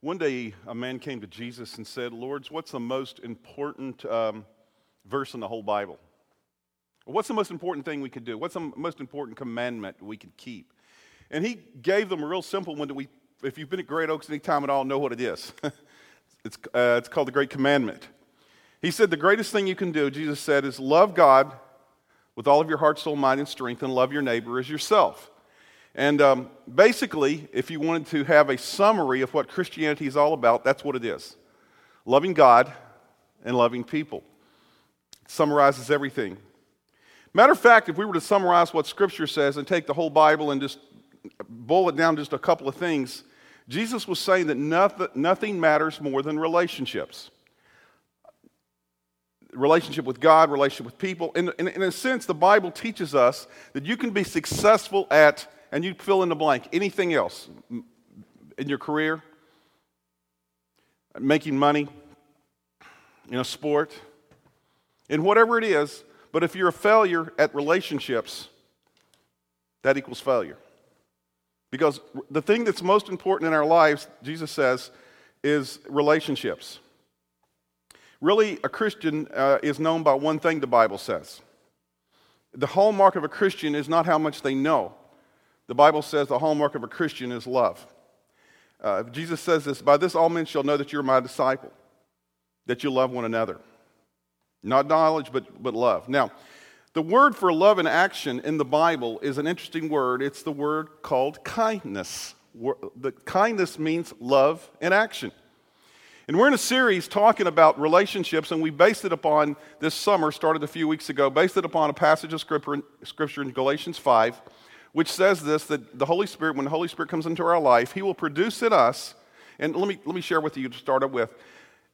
One day, a man came to Jesus and said, Lords, what's the most important um, verse in the whole Bible? What's the most important thing we could do? What's the most important commandment we could keep? And he gave them a real simple one that we, if you've been at Great Oaks any time at all, know what it is. it's, uh, it's called the Great Commandment. He said, The greatest thing you can do, Jesus said, is love God with all of your heart, soul, mind, and strength, and love your neighbor as yourself. And um, basically, if you wanted to have a summary of what Christianity is all about, that's what it is loving God and loving people. It summarizes everything. Matter of fact, if we were to summarize what Scripture says and take the whole Bible and just boil it down to just a couple of things, Jesus was saying that nothing, nothing matters more than relationships relationship with God, relationship with people. In, in, in, a sense, the Bible teaches us that you can be successful at and you fill in the blank. Anything else in your career, making money, in a sport, in whatever it is, but if you're a failure at relationships, that equals failure. Because the thing that's most important in our lives, Jesus says, is relationships. Really, a Christian uh, is known by one thing, the Bible says. The hallmark of a Christian is not how much they know, the Bible says the hallmark of a Christian is love. Uh, Jesus says this By this all men shall know that you're my disciple, that you love one another. Not knowledge, but, but love. Now, the word for love in action in the Bible is an interesting word. It's the word called kindness. The kindness means love in action. And we're in a series talking about relationships, and we based it upon this summer, started a few weeks ago, based it upon a passage of scripture in Galatians 5 which says this that the Holy Spirit, when the Holy Spirit comes into our life, He will produce in us. And let me, let me share with you to start up with.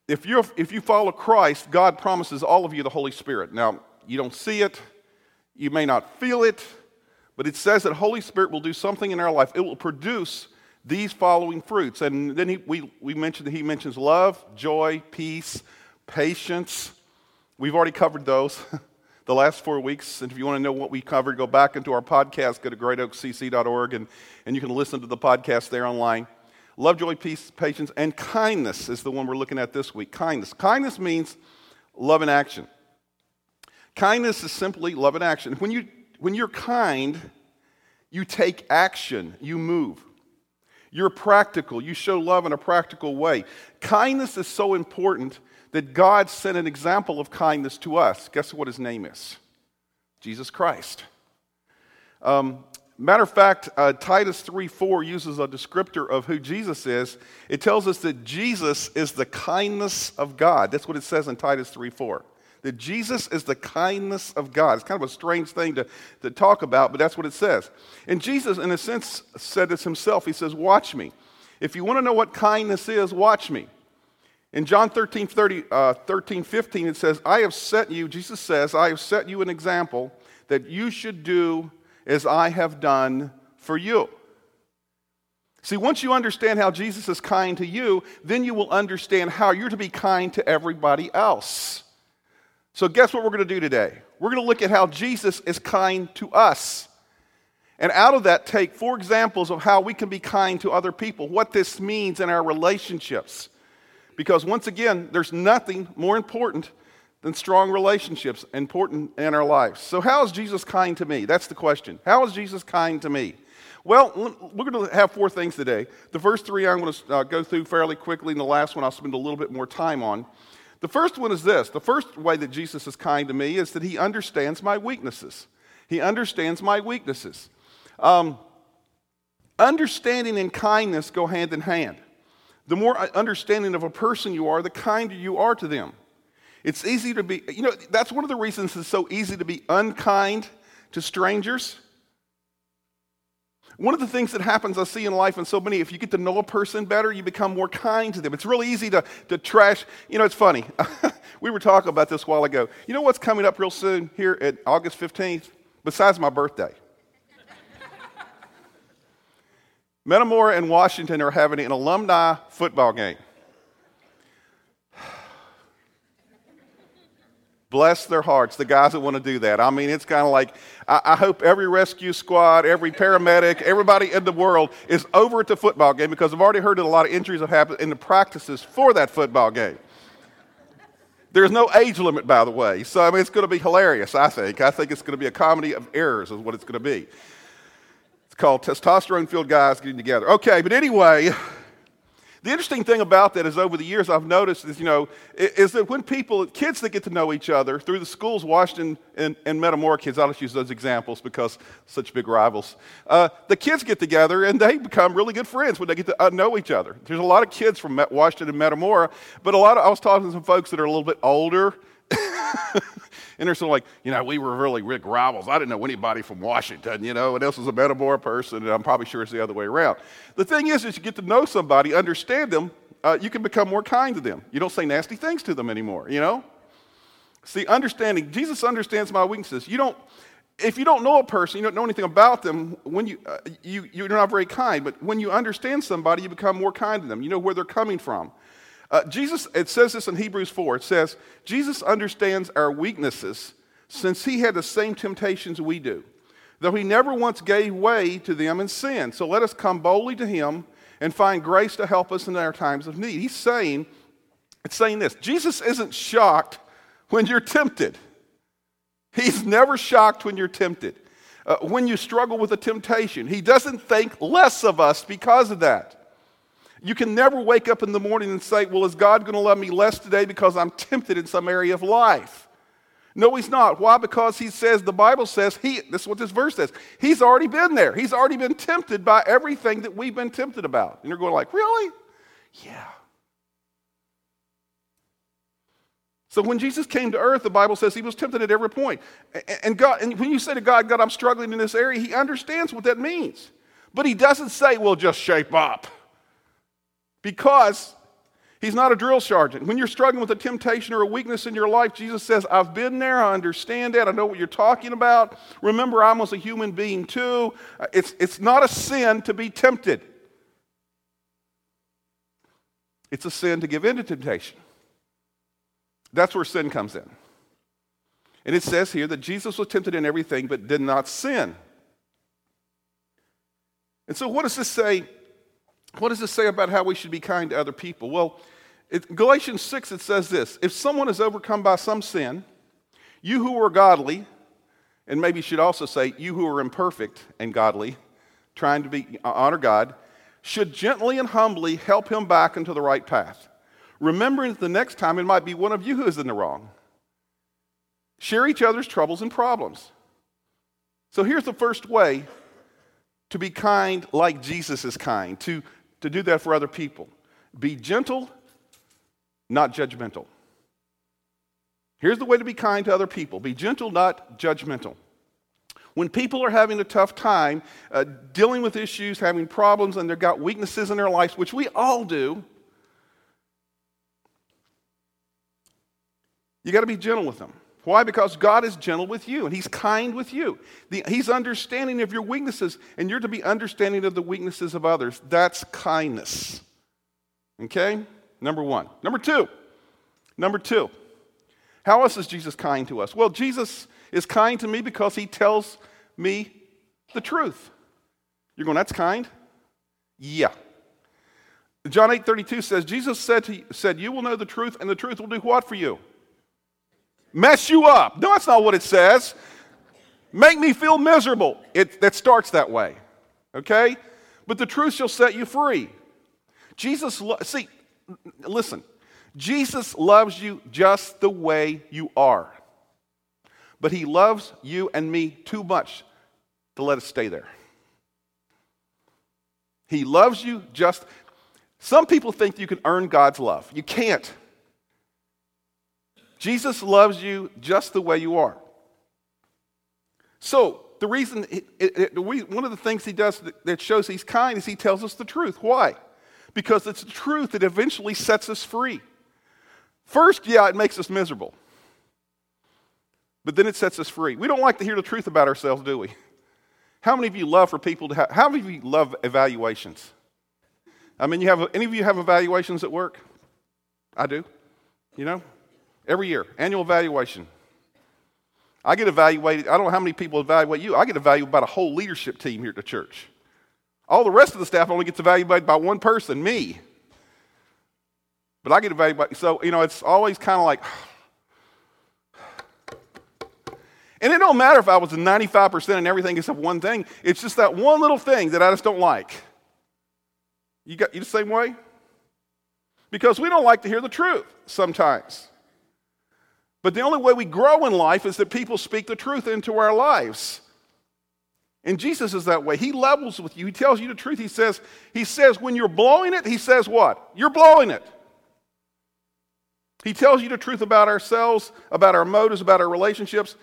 If, you if you follow Christ, God promises all of you the Holy Spirit. Now, you don't see it, you may not feel it, but it says that Holy Spirit will do something in our life. It will produce these following fruits. And then he, we, we mentioned that He mentions love, joy, peace, patience. We've already covered those. the last four weeks. And if you want to know what we covered, go back into our podcast, go to greatoakscc.org, and, and you can listen to the podcast there online. Love, joy, peace, patience, and kindness is the one we're looking at this week. Kindness. Kindness means love in action. Kindness is simply love in action. When, you, when you're kind, you take action, you move. You're practical, you show love in a practical way. Kindness is so important that God sent an example of kindness to us. Guess what his name is? Jesus Christ. Um, matter of fact, uh, Titus 3 4 uses a descriptor of who Jesus is. It tells us that Jesus is the kindness of God. That's what it says in Titus 3 4. That Jesus is the kindness of God. It's kind of a strange thing to, to talk about, but that's what it says. And Jesus, in a sense, said this himself. He says, Watch me. If you want to know what kindness is, watch me. In John 13, 30, uh, 13, 15, it says, I have set you, Jesus says, I have set you an example that you should do as I have done for you. See, once you understand how Jesus is kind to you, then you will understand how you're to be kind to everybody else. So, guess what we're going to do today? We're going to look at how Jesus is kind to us. And out of that, take four examples of how we can be kind to other people, what this means in our relationships. Because once again, there's nothing more important than strong relationships important in our lives. So, how is Jesus kind to me? That's the question. How is Jesus kind to me? Well, we're going to have four things today. The first three I'm going to uh, go through fairly quickly, and the last one I'll spend a little bit more time on. The first one is this the first way that Jesus is kind to me is that he understands my weaknesses. He understands my weaknesses. Um, understanding and kindness go hand in hand. The more uh, understanding of a person you are, the kinder you are to them. It's easy to be, you know, that's one of the reasons it's so easy to be unkind to strangers. One of the things that happens I see in life and so many, if you get to know a person better, you become more kind to them. It's really easy to, to trash. You know, it's funny. we were talking about this a while ago. You know what's coming up real soon here at August 15th? Besides my birthday. Metamora and Washington are having an alumni football game. Bless their hearts, the guys that want to do that. I mean, it's kind of like I, I, hope every rescue squad, every paramedic, everybody in the world is over at the football game because I've already heard that a lot of injuries have happened in the practices for that football game. There's no age limit, by the way. So, I mean, it's going to be hilarious, I think. I think it's going to be a comedy of errors, is what it's going to be. It's called Testosterone Filled Guys Getting Together. Okay, but anyway. The interesting thing about that is over the years I've noticed is, you know, is that when people, kids that get to know each other through the schools, Washington and, and Metamora kids, I'll just use those examples because such big rivals. Uh, the kids get together and they become really good friends when they get to uh, know each other. There's a lot of kids from Washington and Metamora, but a lot of, I was talking to some folks that are a little bit older. And they're sort of like, you know, we were really Rick rivals. I didn't know anybody from Washington, you know, and this was a Metamora person, and I'm probably sure it's the other way around. The thing is, as you get to know somebody, understand them, uh, you can become more kind to them. You don't say nasty things to them anymore, you know? See, understanding, Jesus understands my weaknesses. You don't, if you don't know a person, you don't know anything about them, when you, uh, you, you're not very kind. But when you understand somebody, you become more kind to them. You know where they're coming from. Uh, Jesus, it says this in Hebrews 4. It says, Jesus understands our weaknesses since he had the same temptations we do, though he never once gave way to them in sin. So let us come boldly to him and find grace to help us in our times of need. He's saying, it's saying this Jesus isn't shocked when you're tempted. He's never shocked when you're tempted. Uh, when you struggle with a temptation, he doesn't think less of us because of that. You can never wake up in the morning and say, Well, is God going to love me less today because I'm tempted in some area of life? No, he's not. Why? Because he says, the Bible says, he, this is what this verse says, he's already been there. He's already been tempted by everything that we've been tempted about. And you're going like, really? Yeah. So when Jesus came to earth, the Bible says he was tempted at every point. And God, and when you say to God, God, I'm struggling in this area, he understands what that means. But he doesn't say, well, just shape up because he's not a drill sergeant. When you're struggling with a temptation or a weakness in your life, Jesus says, I've been there, I understand that, I know what you're talking about. Remember, I was a human being too. Uh, it's, it's not a sin to be tempted, it's a sin to give in to temptation. That's where sin comes in. And it says here that Jesus was tempted in everything but did not sin. And so, what does this say what does this say about how we should be kind to other people? Well, it, Galatians 6, it says this If someone is overcome by some sin, you who are godly, and maybe you should also say, you who are imperfect and godly, trying to be, uh, honor God, should gently and humbly help him back into the right path. Remembering that the next time it might be one of you who is in the wrong. Share each other's troubles and problems. So here's the first way to be kind like Jesus is kind, to to do that for other people. Be gentle, not judgmental. Here's the way to be kind to other people be gentle, not judgmental. When people are having a tough time uh, dealing with issues, having problems, and they've got weaknesses in their lives, which we all do, you got to be gentle with them. Why? Because God is gentle with you and He's kind with you. The, he's understanding of your weaknesses, and you're to be understanding of the weaknesses of others. That's kindness. Okay? Number one. Number two. Number two. How else is Jesus kind to us? Well, Jesus is kind to me because He tells me the truth. You're going, that's kind? Yeah. John 8 32 says, Jesus said, to, said, You will know the truth, and the truth will do what for you? Mess you up. No, that's not what it says. Make me feel miserable. It, that starts that way. Okay? But the truth shall set you free. Jesus, lo- see, listen. Jesus loves you just the way you are. But he loves you and me too much to let us stay there. He loves you just. Some people think you can earn God's love. You can't. Jesus loves you just the way you are. So, the reason, it, it, it, one of the things he does that, that shows he's kind is he tells us the truth. Why? Because it's the truth that eventually sets us free. First, yeah, it makes us miserable. But then it sets us free. We don't like to hear the truth about ourselves, do we? How many of you love for people to have, how many of you love evaluations? I mean, you have, any of you have evaluations at work? I do. You know? Every year, annual evaluation. I get evaluated. I don't know how many people evaluate you. I get evaluated by a whole leadership team here at the church. All the rest of the staff only gets evaluated by one person, me. But I get evaluated so, you know, it's always kind of like, and it don't matter if I was a 95% in everything except one thing. It's just that one little thing that I just don't like. You got you the same way? Because we don't like to hear the truth sometimes. But the only way we grow in life is that people speak the truth into our lives. And Jesus is that way. He levels with you. He tells you the truth. He says, he says when you're blowing it, he says what? You're blowing it. He tells you the truth about ourselves, about our motives, about our relationships.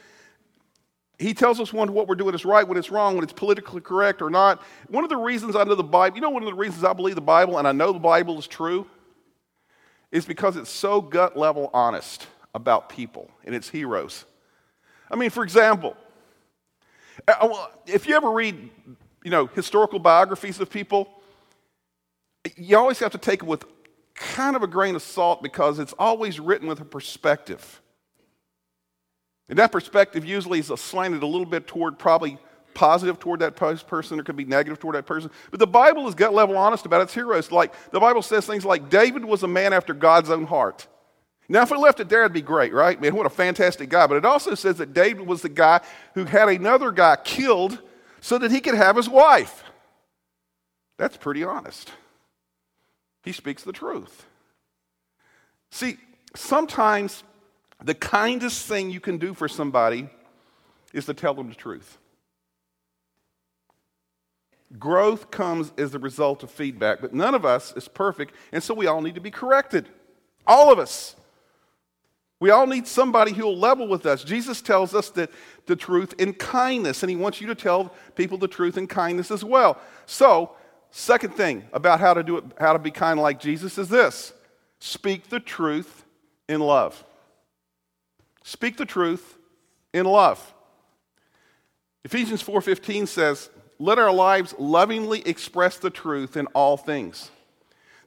He tells us when what we're doing is right, when it's wrong, when it's politically correct or not. One of the reasons I know the Bible, you know, one of the reasons I believe the Bible and I know the Bible is true is because it's so gut level honest about people and its heroes. I mean, for example, if you ever read, you know, historical biographies of people, you always have to take it with kind of a grain of salt because it's always written with a perspective. And that perspective usually is slanted a little bit toward probably positive toward that person or could be negative toward that person. But the Bible is gut level honest about its heroes. Like the Bible says things like David was a man after God's own heart. Now, if we left it there, it'd be great, right? Man, what a fantastic guy. But it also says that David was the guy who had another guy killed so that he could have his wife. That's pretty honest. He speaks the truth. See, sometimes the kindest thing you can do for somebody is to tell them the truth. Growth comes as a result of feedback, but none of us is perfect, and so we all need to be corrected. All of us. We all need somebody who will level with us. Jesus tells us that the truth in kindness, and he wants you to tell people the truth in kindness as well. So, second thing about how to do it, how to be kind like Jesus is this speak the truth in love. Speak the truth in love. Ephesians 4:15 says, "Let our lives lovingly express the truth in all things."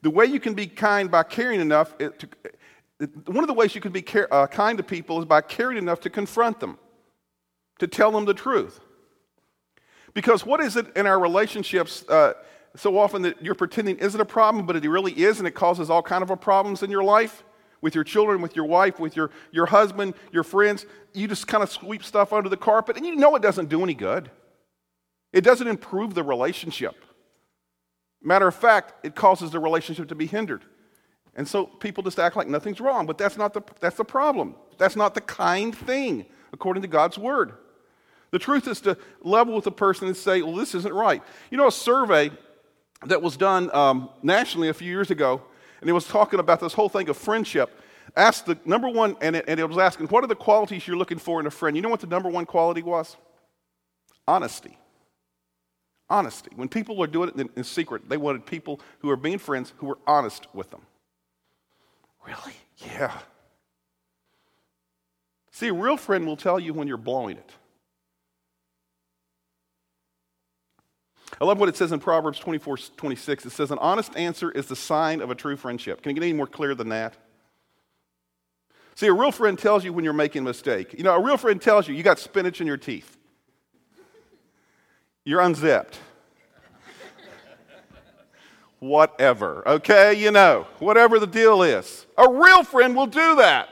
The way you can be kind by caring enough to, one of the ways you can be care, uh, kind to people is by caring enough to confront them, to tell them the truth. Because what is it in our relationships uh, so often that you're pretending isn't a problem, but it really is, and it causes all kind of problems in your life? With your children, with your wife, with your, your husband, your friends, you just kind of sweep stuff under the carpet, and you know it doesn't do any good. It doesn't improve the relationship. Matter of fact, it causes the relationship to be hindered. And so people just act like nothing's wrong, but that's not the, that's the problem. That's not the kind thing, according to God's word. The truth is to level with the person and say, well, this isn't right. You know, a survey that was done um, nationally a few years ago, and it was talking about this whole thing of friendship. Asked the number one, and it, and it was asking, what are the qualities you're looking for in a friend? You know what the number one quality was? Honesty. Honesty. When people were doing it in, in secret, they wanted people who were being friends who were honest with them. Really? Yeah. See, a real friend will tell you when you're blowing it. I love what it says in Proverbs 24 26. It says, An honest answer is the sign of a true friendship. Can it get any more clear than that? See, a real friend tells you when you're making a mistake. You know, a real friend tells you you got spinach in your teeth, you're unzipped whatever. Okay, you know, whatever the deal is. A real friend will do that.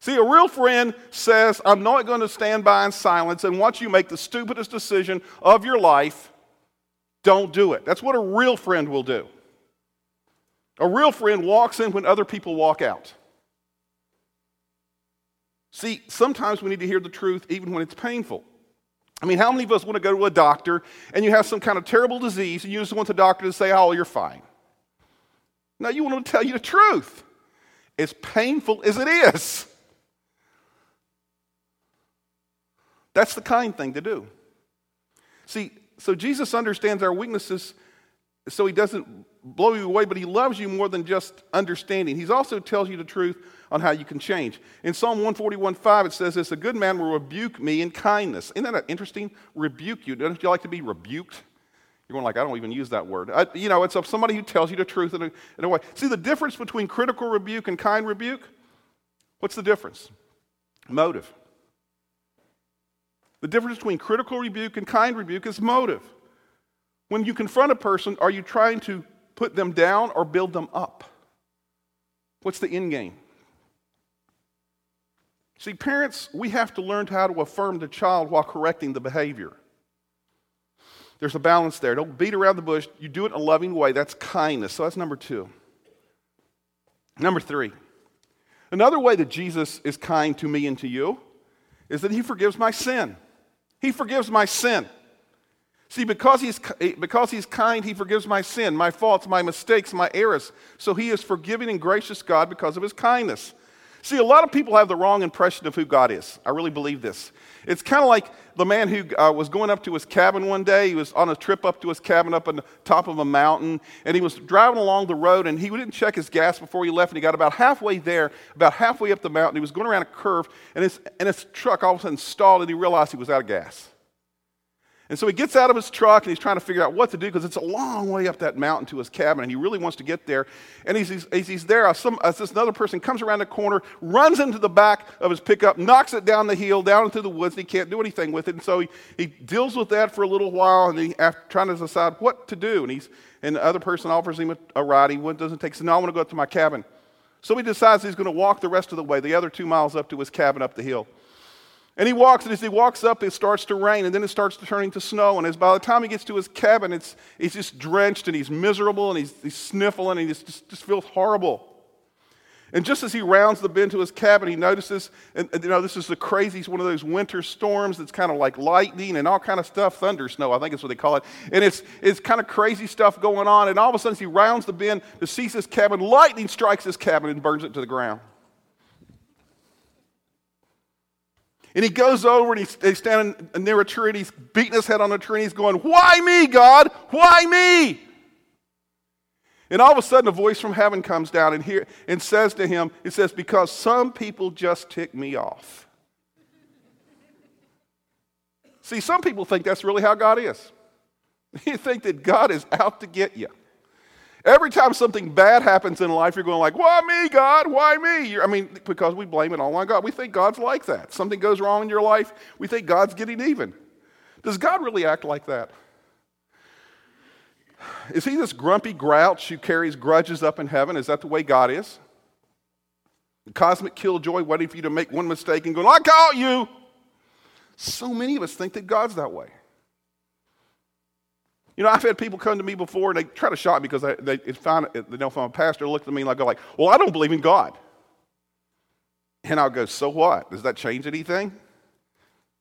See, a real friend says, I'm not going to stand by in silence and watch you make the stupidest decision of your life. Don't do it. That's what a real friend will do. A real friend walks in when other people walk out. See, sometimes we need to hear the truth even when it's painful. I mean, how many of us want to go to a doctor and you have some kind of terrible disease and you just want the doctor to say, oh, you're fine? No, you want them to tell you the truth, as painful as it is. That's the kind thing to do. See, so Jesus understands our weaknesses so he doesn't blow you away, but he loves you more than just understanding. He also tells you the truth on how you can change. In Psalm 141 5, it says this A good man will rebuke me in kindness. Isn't that interesting? Rebuke you. Don't you like to be rebuked? You're going like, I don't even use that word. I, you know, it's somebody who tells you the truth in a, in a way. See the difference between critical rebuke and kind rebuke? What's the difference? Motive. The difference between critical rebuke and kind rebuke is motive. When you confront a person, are you trying to put them down or build them up? What's the end game? See, parents, we have to learn how to affirm the child while correcting the behavior. There's a balance there. Don't beat around the bush. You do it in a loving way. That's kindness. So that's number two. Number three. Another way that Jesus is kind to me and to you is that he forgives my sin. He forgives my sin. See, because he's, eh, because he's kind, he forgives my sin, my faults, my mistakes, my errors. So he is forgiving and gracious God because of his kindness. See, a lot of people have the wrong impression of who God is. I really believe this. It's kind of like the man who uh, was going up to his cabin one day. He was on a trip up to his cabin up on the top of a mountain, and he was driving along the road, and he didn't check his gas before he left, and he got about halfway there, about halfway up the mountain. He was going around a curve, and his, and his truck all of a sudden stalled, and he realized he was out of gas. And so he gets out of his truck and he's trying to figure out what to do because it's a long way up that mountain to his cabin and he really wants to get there. And he's, he's, as he's there, uh, some, as this another person comes around the corner, runs into the back of his pickup, knocks it down the hill, down into the woods, and he can't do anything with it. And so he, he deals with that for a little while and he, after trying to decide what to do. And, he's, and the other person offers him a, a ride. He doesn't take, so no, I want to go up to my cabin. So he decides he's going to walk the rest of the way, the other two miles up to his cabin up the hill. And he walks, and as he walks up, it starts to rain, and then it starts to turning to snow. And as by the time he gets to his cabin, it's, he's just drenched and he's miserable and he's, he's sniffling and he just, just feels horrible. And just as he rounds the bend to his cabin, he notices, and, and you know, this is the crazy, one of those winter storms that's kind of like lightning and all kind of stuff, thunder snow, I think is what they call it. And it's, it's kind of crazy stuff going on. And all of a sudden, as he rounds the bend to seize his cabin, lightning strikes his cabin and burns it to the ground. And he goes over and he's, he's standing near a tree and he's beating his head on a tree and he's going, Why me, God? Why me? And all of a sudden, a voice from heaven comes down and, here, and says to him, It says, Because some people just tick me off. See, some people think that's really how God is. You think that God is out to get you. Every time something bad happens in life, you're going like, why me, God? Why me? You're, I mean, because we blame it all on God. We think God's like that. Something goes wrong in your life, we think God's getting even. Does God really act like that? Is he this grumpy grouch who carries grudges up in heaven? Is that the way God is? The cosmic killjoy waiting for you to make one mistake and going, I caught you. So many of us think that God's that way. You know, I've had people come to me before and they try to shock me because they, they, find, they know if I'm a pastor, look at me and go like, well, I don't believe in God. And I'll go, so what? Does that change anything?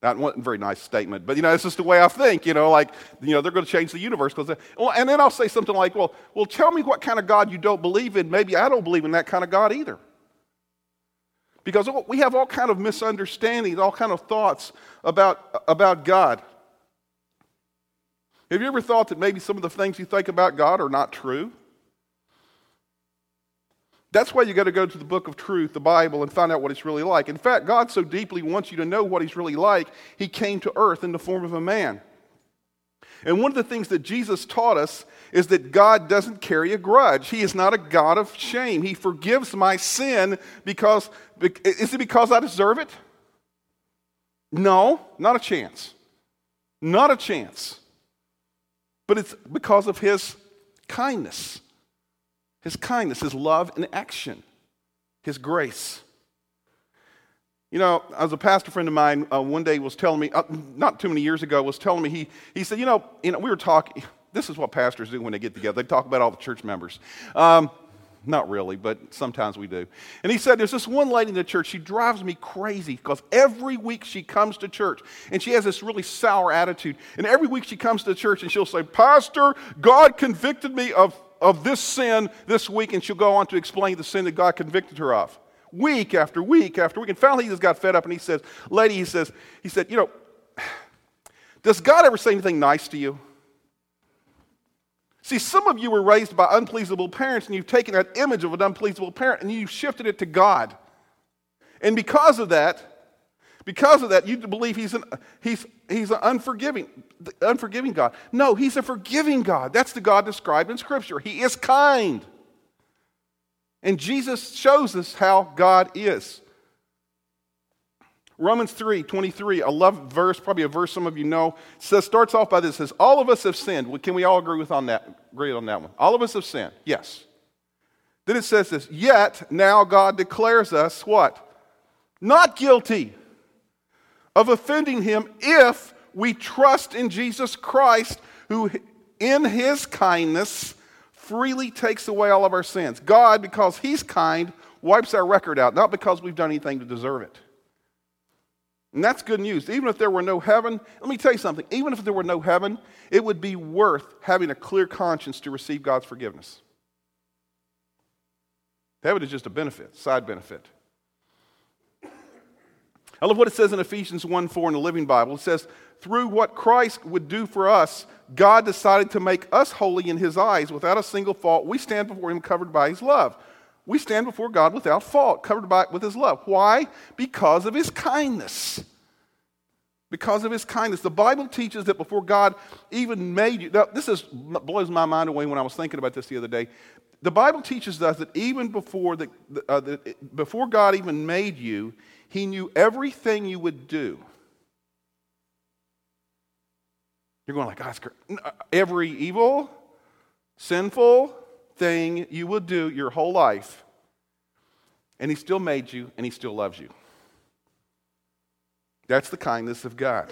That wasn't a very nice statement, but you know, it's just the way I think, you know, like, you know, they're going to change the universe. Because, well, and then I'll say something like, well, well, tell me what kind of God you don't believe in. Maybe I don't believe in that kind of God either. Because we have all kind of misunderstandings, all kind of thoughts about, about God. Have you ever thought that maybe some of the things you think about God are not true? That's why you got to go to the book of truth, the Bible, and find out what it's really like. In fact, God so deeply wants you to know what He's really like, He came to earth in the form of a man. And one of the things that Jesus taught us is that God doesn't carry a grudge. He is not a God of shame. He forgives my sin because, is it because I deserve it? No, not a chance. Not a chance but it's because of his kindness. His kindness, his love in action, his grace. You know, as a pastor friend of mine uh, one day was telling me, uh, not too many years ago, was telling me, he, he said, you know, you know, we were talking, this is what pastors do when they get together. They talk about all the church members. Um, not really, but sometimes we do. And he said, There's this one lady in the church, she drives me crazy because every week she comes to church and she has this really sour attitude. And every week she comes to church and she'll say, Pastor, God convicted me of, of this sin this week. And she'll go on to explain the sin that God convicted her of. Week after week after week. And finally he just got fed up and he says, Lady, he says, he said, You know, does God ever say anything nice to you? See, some of you were raised by unpleasable parents, and you've taken that image of an unpleasable parent and you've shifted it to God. And because of that, because of that, you believe he's an, he's, he's an unforgiving, unforgiving God. No, he's a forgiving God. That's the God described in Scripture. He is kind. And Jesus shows us how God is. Romans 3 23, I love verse, probably a verse some of you know, says, starts off by this says, All of us have sinned. Can we all agree with on that? Agree on that one? All of us have sinned. Yes. Then it says this, yet now God declares us what? Not guilty of offending him if we trust in Jesus Christ, who in his kindness freely takes away all of our sins. God, because he's kind, wipes our record out, not because we've done anything to deserve it. And that's good news. Even if there were no heaven, let me tell you something. Even if there were no heaven, it would be worth having a clear conscience to receive God's forgiveness. Heaven is just a benefit, side benefit. I love what it says in Ephesians 1 4 in the Living Bible. It says, Through what Christ would do for us, God decided to make us holy in His eyes without a single fault. We stand before Him covered by His love. We stand before God without fault, covered by, with His love. Why? Because of His kindness. Because of His kindness. The Bible teaches that before God even made you, now, this is, blows my mind away when I was thinking about this the other day. The Bible teaches us that even before, the, uh, the, before God even made you, He knew everything you would do. You're going like, Oscar, uh, every evil, sinful, thing you will do your whole life, and He still made you and He still loves you. That's the kindness of God.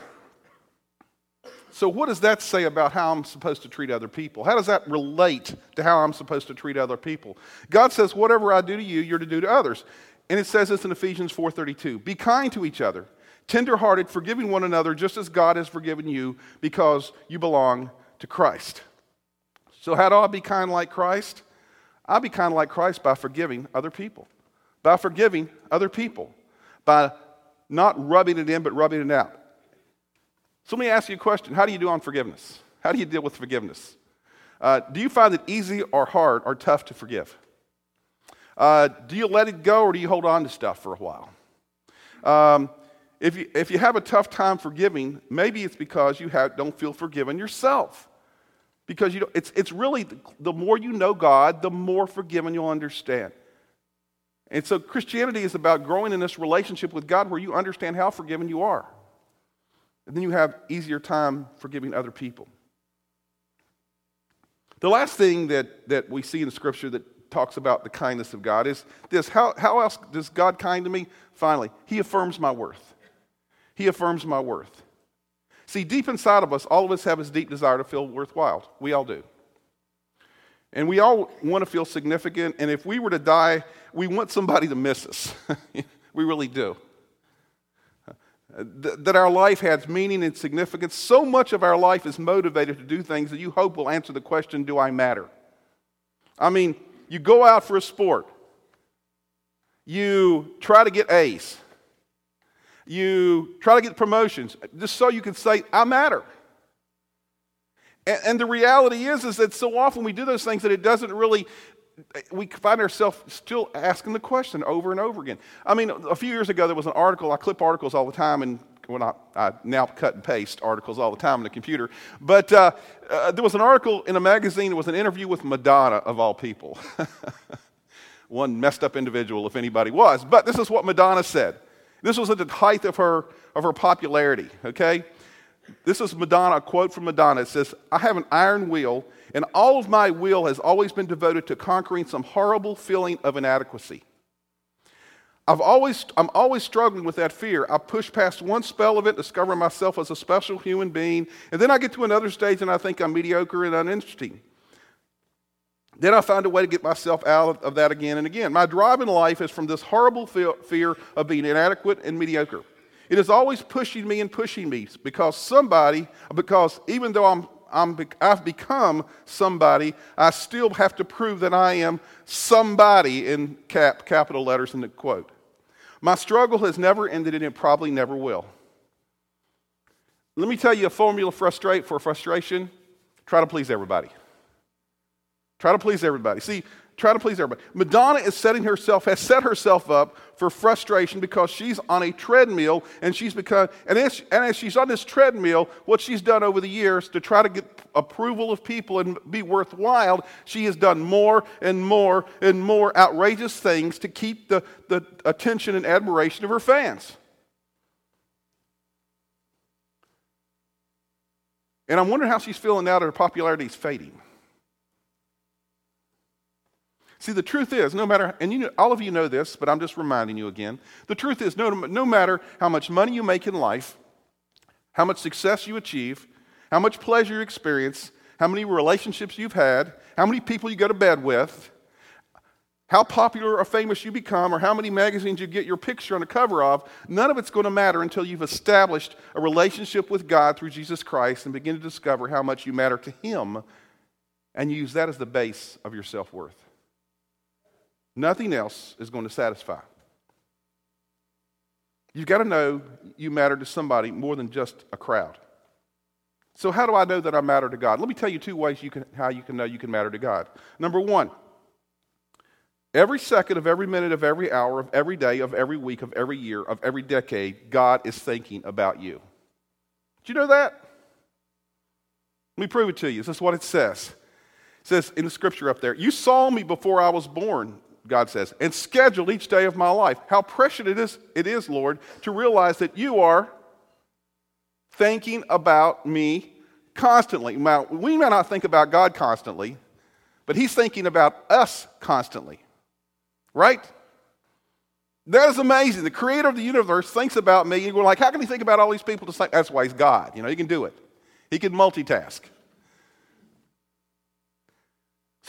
So, what does that say about how I'm supposed to treat other people? How does that relate to how I'm supposed to treat other people? God says, "Whatever I do to you, you're to do to others." And it says this in Ephesians 4:32. Be kind to each other, tenderhearted, forgiving one another, just as God has forgiven you, because you belong to Christ. So, how do I be kind like Christ? I be kind like Christ by forgiving other people, by forgiving other people, by not rubbing it in, but rubbing it out. So, let me ask you a question How do you do on forgiveness? How do you deal with forgiveness? Uh, do you find it easy or hard or tough to forgive? Uh, do you let it go or do you hold on to stuff for a while? Um, if, you, if you have a tough time forgiving, maybe it's because you have, don't feel forgiven yourself. Because you know, it's, it's really the more you know God, the more forgiven you'll understand. And so Christianity is about growing in this relationship with God where you understand how forgiven you are. And then you have easier time forgiving other people. The last thing that, that we see in scripture that talks about the kindness of God is this how, how else does God kind to me? Finally, He affirms my worth. He affirms my worth. See, deep inside of us, all of us have this deep desire to feel worthwhile. We all do. And we all want to feel significant. And if we were to die, we want somebody to miss us. we really do. That our life has meaning and significance. So much of our life is motivated to do things that you hope will answer the question Do I matter? I mean, you go out for a sport, you try to get A's you try to get promotions just so you can say, I matter. And, and the reality is, is that so often we do those things that it doesn't really, we find ourselves still asking the question over and over again. I mean, a few years ago, there was an article, I clip articles all the time, and well, not, I now cut and paste articles all the time on the computer. But uh, uh, there was an article in a magazine, it was an interview with Madonna, of all people. One messed up individual, if anybody was. But this is what Madonna said. This was at the height of her, of her popularity, okay? This is Madonna, a quote from Madonna. It says, I have an iron will, and all of my will has always been devoted to conquering some horrible feeling of inadequacy. I've always, I'm always struggling with that fear. I push past one spell of it, discover myself as a special human being, and then I get to another stage and I think I'm mediocre and uninteresting. Then I find a way to get myself out of that again and again. My drive in life is from this horrible fear of being inadequate and mediocre. It is always pushing me and pushing me because somebody, because even though I'm, I'm, I've become somebody, I still have to prove that I am somebody in cap, capital letters in the quote. My struggle has never ended and it probably never will. Let me tell you a formula frustrate for frustration. Try to please everybody. Try to please everybody. See, try to please everybody. Madonna is setting herself, has set herself up for frustration because she's on a treadmill and she's become, and as, and as she's on this treadmill, what she's done over the years to try to get approval of people and be worthwhile, she has done more and more and more outrageous things to keep the, the attention and admiration of her fans. And I'm wondering how she's feeling now that her popularity is fading. See, the truth is, no matter, and you know, all of you know this, but I'm just reminding you again. The truth is, no, no matter how much money you make in life, how much success you achieve, how much pleasure you experience, how many relationships you've had, how many people you go to bed with, how popular or famous you become, or how many magazines you get your picture on the cover of, none of it's going to matter until you've established a relationship with God through Jesus Christ and begin to discover how much you matter to Him and use that as the base of your self worth. Nothing else is going to satisfy. You've got to know you matter to somebody more than just a crowd. So, how do I know that I matter to God? Let me tell you two ways you can, how you can know you can matter to God. Number one, every second of every minute of every hour of every day of every week of every year of every decade, God is thinking about you. Did you know that? Let me prove it to you. This is what it says. It says in the scripture up there, You saw me before I was born. God says, and schedule each day of my life. How precious it is, it is, Lord, to realize that you are thinking about me constantly. Now, we may not think about God constantly, but He's thinking about us constantly. Right? That is amazing. The creator of the universe thinks about me, we're like, how can he think about all these people to say that's why he's God? You know, he can do it. He can multitask.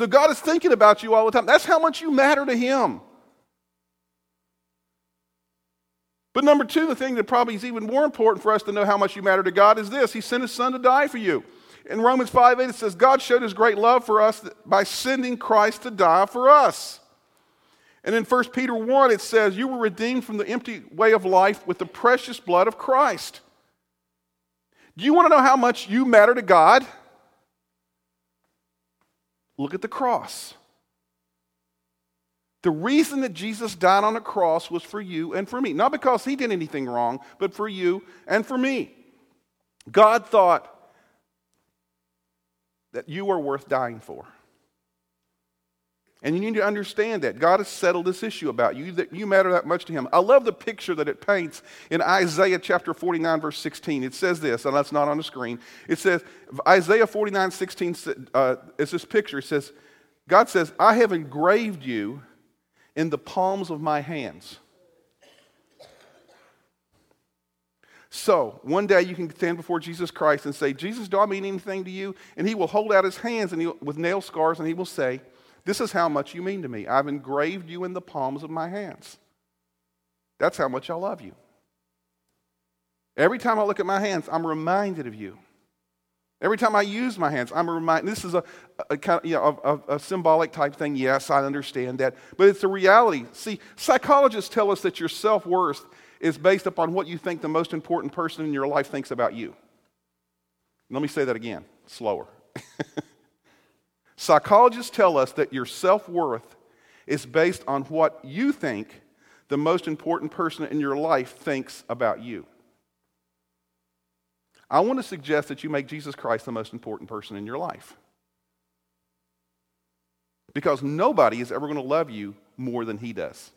So God is thinking about you all the time. That's how much you matter to Him. But number two, the thing that probably is even more important for us to know how much you matter to God is this He sent His Son to die for you. In Romans 5 8, it says, God showed His great love for us by sending Christ to die for us. And in 1 Peter 1, it says, You were redeemed from the empty way of life with the precious blood of Christ. Do you want to know how much you matter to God? Look at the cross. The reason that Jesus died on the cross was for you and for me. Not because he did anything wrong, but for you and for me. God thought that you were worth dying for. And you need to understand that. God has settled this issue about you, that you matter that much to Him. I love the picture that it paints in Isaiah chapter 49, verse 16. It says this, and that's not on the screen. It says, Isaiah 49, 16 uh, is this picture. It says, God says, I have engraved you in the palms of my hands. So, one day you can stand before Jesus Christ and say, Jesus, do I mean anything to you? And He will hold out His hands and with nail scars and He will say, this is how much you mean to me. I've engraved you in the palms of my hands. That's how much I love you. Every time I look at my hands, I'm reminded of you. Every time I use my hands, I'm reminded. This is a, a kind of, you know, a, a, symbolic type thing. Yes, I understand that. But it's a reality. See, psychologists tell us that your self worth is based upon what you think the most important person in your life thinks about you. Let me say that again, slower. Psychologists tell us that your self worth is based on what you think the most important person in your life thinks about you. I want to suggest that you make Jesus Christ the most important person in your life. Because nobody is ever going to love you more than he does.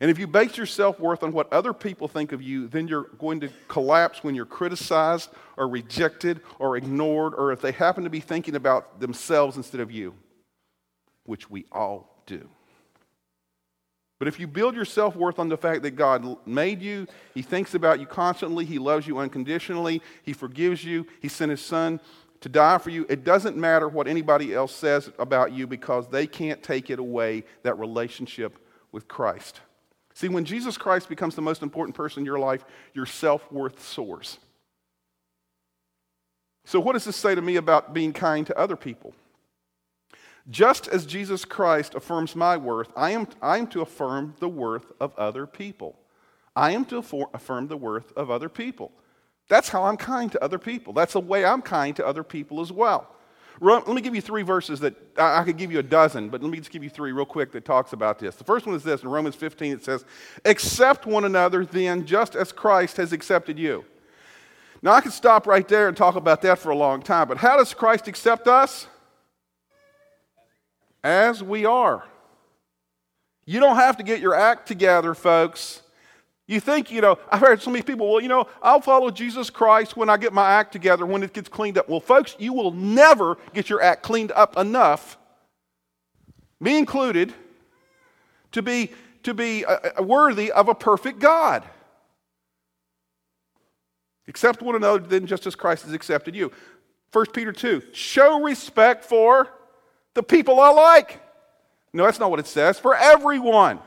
And if you base your self worth on what other people think of you, then you're going to collapse when you're criticized or rejected or ignored, or if they happen to be thinking about themselves instead of you, which we all do. But if you build your self worth on the fact that God made you, He thinks about you constantly, He loves you unconditionally, He forgives you, He sent His Son to die for you, it doesn't matter what anybody else says about you because they can't take it away, that relationship with Christ. See, when Jesus Christ becomes the most important person in your life, your self worth soars. So, what does this say to me about being kind to other people? Just as Jesus Christ affirms my worth, I am, I am to affirm the worth of other people. I am to affirm the worth of other people. That's how I'm kind to other people. That's the way I'm kind to other people as well. Let me give you three verses that I could give you a dozen, but let me just give you three real quick that talks about this. The first one is this in Romans 15 it says, Accept one another then, just as Christ has accepted you. Now I could stop right there and talk about that for a long time, but how does Christ accept us? As we are. You don't have to get your act together, folks. You think, you know, I've heard so many people, well, you know, I'll follow Jesus Christ when I get my act together, when it gets cleaned up. Well, folks, you will never get your act cleaned up enough, me included, to be, to be uh, uh, worthy of a perfect God. Accept one another then just as Christ has accepted you. 1 Peter 2, show respect for the people I like. No, that's not what it says. For everyone.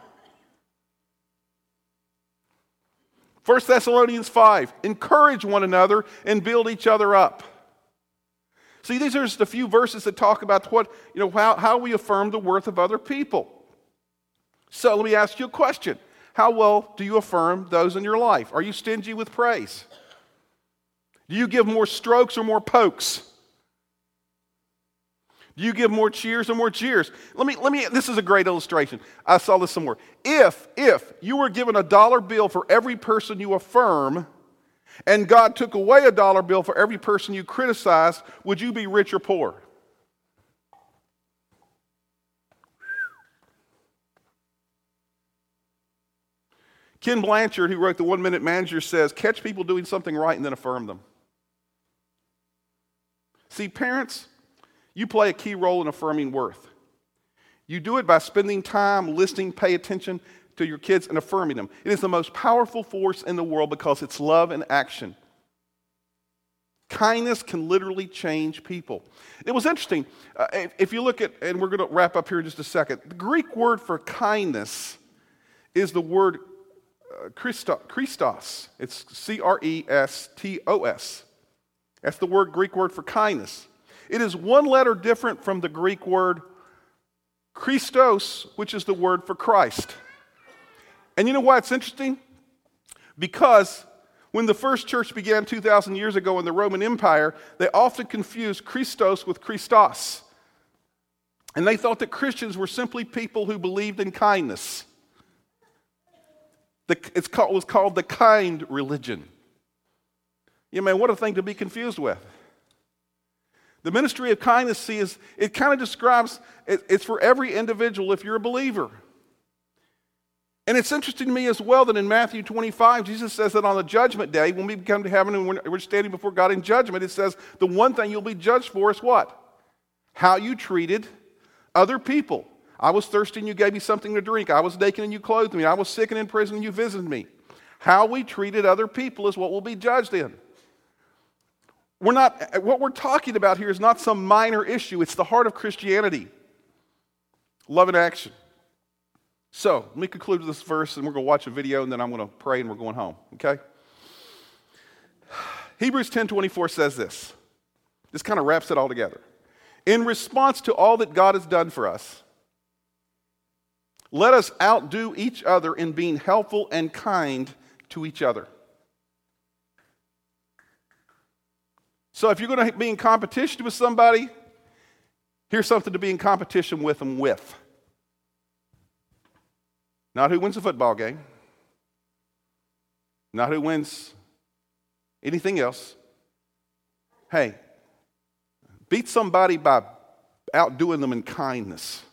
1 Thessalonians 5, encourage one another and build each other up. See, these are just a few verses that talk about what, you know, how, how we affirm the worth of other people. So let me ask you a question. How well do you affirm those in your life? Are you stingy with praise? Do you give more strokes or more pokes? Do you give more cheers or more cheers? Let me, let me, this is a great illustration. I saw this somewhere. If, if you were given a dollar bill for every person you affirm, and God took away a dollar bill for every person you criticize, would you be rich or poor? Ken Blanchard, who wrote The One Minute Manager, says catch people doing something right and then affirm them. See, parents, you play a key role in affirming worth. You do it by spending time listening, pay attention to your kids, and affirming them. It is the most powerful force in the world because it's love and action. Kindness can literally change people. It was interesting. Uh, if you look at, and we're going to wrap up here in just a second, the Greek word for kindness is the word uh, Chrestos. It's C R E S T O S. That's the word Greek word for kindness. It is one letter different from the Greek word Christos, which is the word for Christ. And you know why it's interesting? Because when the first church began 2,000 years ago in the Roman Empire, they often confused Christos with Christos. And they thought that Christians were simply people who believed in kindness. The, it's called, it was called the kind religion. You know, man, what a thing to be confused with. The ministry of kindness, see, is it kind of describes it, it's for every individual if you're a believer. And it's interesting to me as well that in Matthew 25, Jesus says that on the judgment day, when we come to heaven and we're standing before God in judgment, it says the one thing you'll be judged for is what? How you treated other people. I was thirsty and you gave me something to drink. I was naked and you clothed me. I was sick and in prison and you visited me. How we treated other people is what we'll be judged in we're not, what we're talking about here is not some minor issue, it's the heart of Christianity love and action. So, let me conclude with this verse, and we're going to watch a video, and then I'm going to pray, and we're going home, okay? Hebrews 10:24 says this. This kind of wraps it all together. In response to all that God has done for us, let us outdo each other in being helpful and kind to each other. So if you're going to be in competition with somebody, here's something to be in competition with them with. Not who wins a football game, not who wins anything else. Hey, beat somebody by outdoing them in kindness.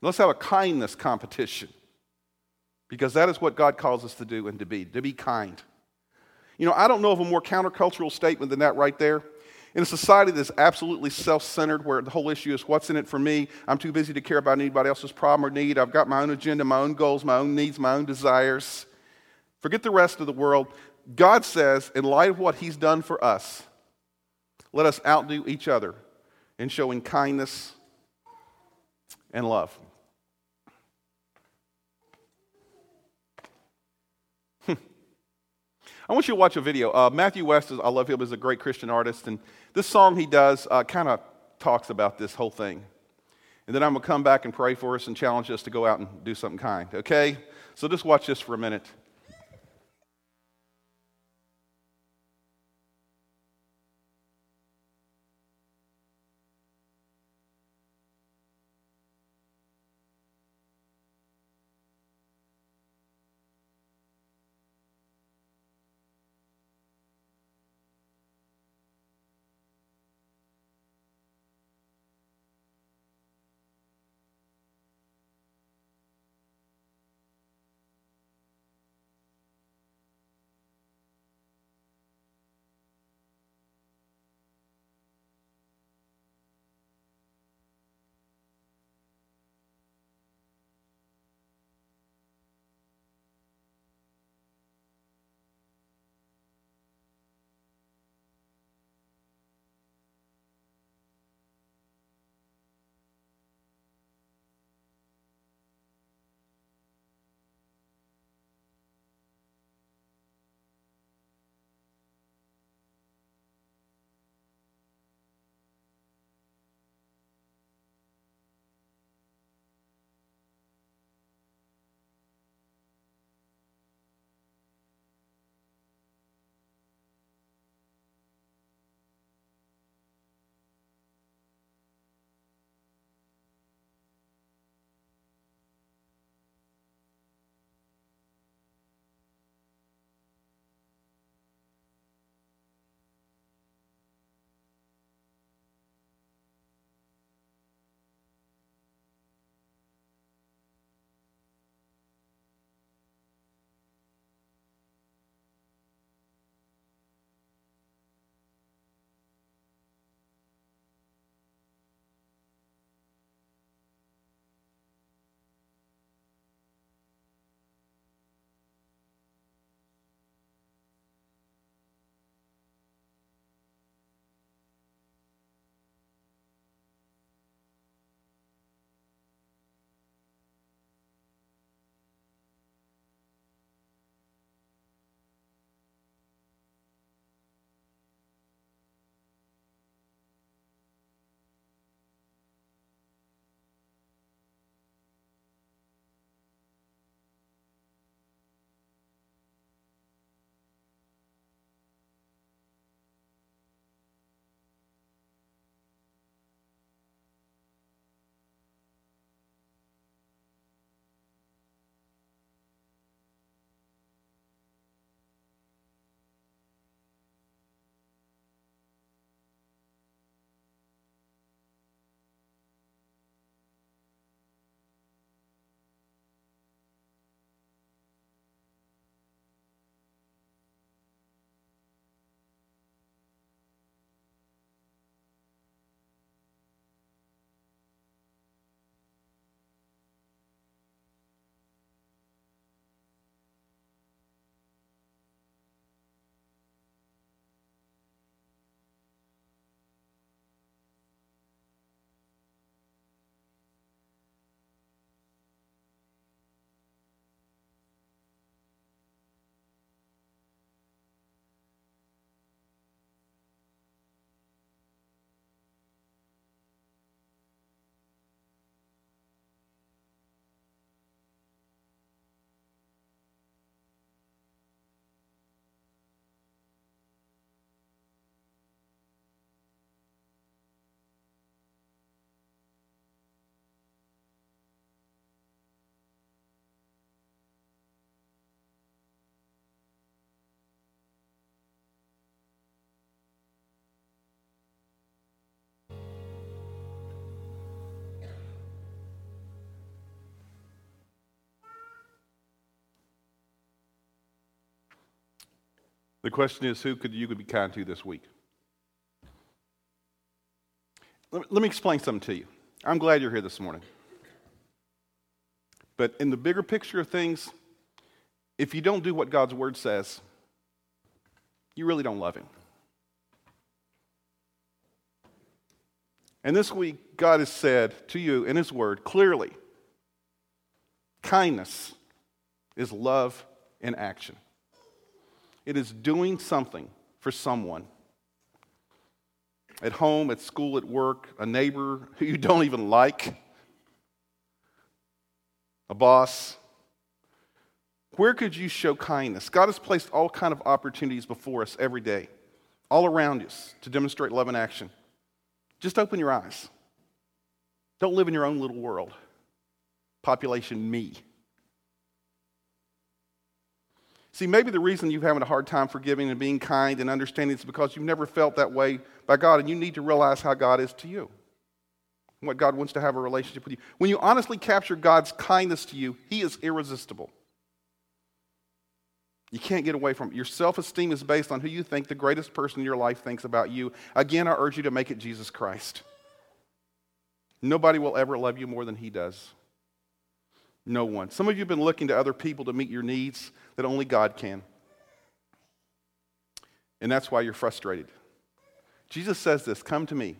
Let's have a kindness competition because that is what God calls us to do and to be, to be kind. You know, I don't know of a more countercultural statement than that right there. In a society that's absolutely self centered, where the whole issue is what's in it for me, I'm too busy to care about anybody else's problem or need. I've got my own agenda, my own goals, my own needs, my own desires. Forget the rest of the world. God says, in light of what He's done for us, let us outdo each other in showing kindness and love. I want you to watch a video. Uh, Matthew West, is, I love him, is a great Christian artist, and this song he does uh, kind of talks about this whole thing. And then I'm going to come back and pray for us and challenge us to go out and do something kind, okay? So just watch this for a minute. The question is, who could you could be kind to this week? Let me explain something to you. I'm glad you're here this morning. But in the bigger picture of things, if you don't do what God's word says, you really don't love Him. And this week, God has said to you in His word clearly kindness is love in action, it is doing something for someone at home, at school, at work, a neighbor who you don't even like, a boss. Where could you show kindness? God has placed all kind of opportunities before us every day, all around us to demonstrate love and action. Just open your eyes. Don't live in your own little world. Population me. See, maybe the reason you're having a hard time forgiving and being kind and understanding is because you've never felt that way by God, and you need to realize how God is to you. and What God wants to have a relationship with you. When you honestly capture God's kindness to you, He is irresistible. You can't get away from it. Your self esteem is based on who you think the greatest person in your life thinks about you. Again, I urge you to make it Jesus Christ. Nobody will ever love you more than He does. No one. Some of you have been looking to other people to meet your needs that only God can. And that's why you're frustrated. Jesus says this Come to me.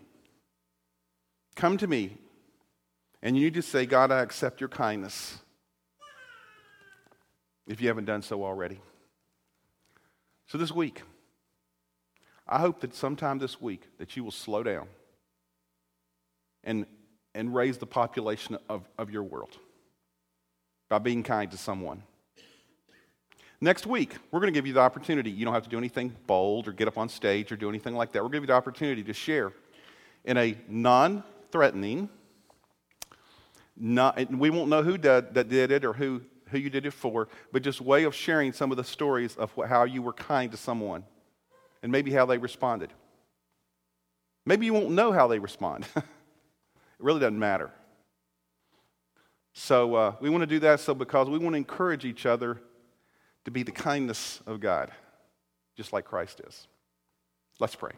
Come to me. And you need to say, God, I accept your kindness if you haven't done so already. So this week, I hope that sometime this week that you will slow down and, and raise the population of, of your world by being kind to someone. Next week, we're going to give you the opportunity. You don't have to do anything bold or get up on stage or do anything like that. We're going to give you the opportunity to share in a non threatening, we won't know who did, that did it or who, who you did it for, but just way of sharing some of the stories of how you were kind to someone and maybe how they responded. Maybe you won't know how they respond. it really doesn't matter. So uh, we want to do that so because we want to encourage each other to be the kindness of God, just like Christ is. Let's pray.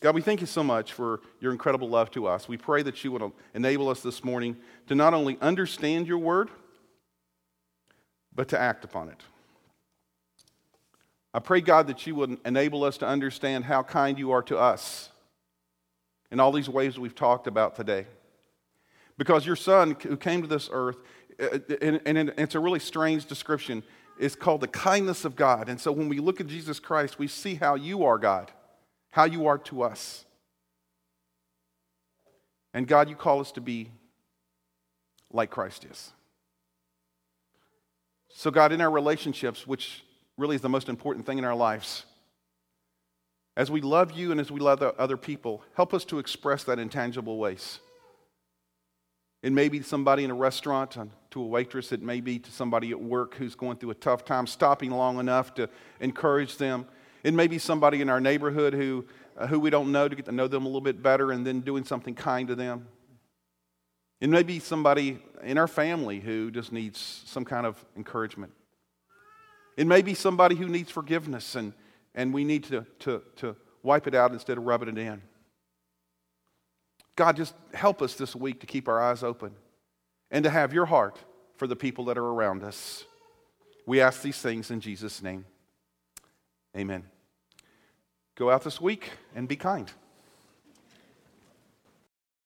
God, we thank you so much for your incredible love to us. We pray that you would enable us this morning to not only understand your word, but to act upon it. I pray, God, that you would enable us to understand how kind you are to us in all these ways we've talked about today. Because your son who came to this earth, uh, and it's a really strange description, is called the kindness of God. And so when we look at Jesus Christ, we see how you are God, how you are to us. And God, you call us to be like Christ is. So, God, in our relationships, which really is the most important thing in our lives, as we love you and as we love other people, help us to express that in tangible ways. It may be somebody in a restaurant, to a waitress, it may be to somebody at work who's going through a tough time, stopping long enough to encourage them. It may be somebody in our neighborhood who, uh, who we don't know to get to know them a little bit better and then doing something kind to them. It may be somebody in our family who just needs some kind of encouragement. It may be somebody who needs forgiveness and, and we need to, to, to wipe it out instead of rubbing it in. God, just help us this week to keep our eyes open and to have your heart for the people that are around us. We ask these things in Jesus' name. Amen. Go out this week and be kind.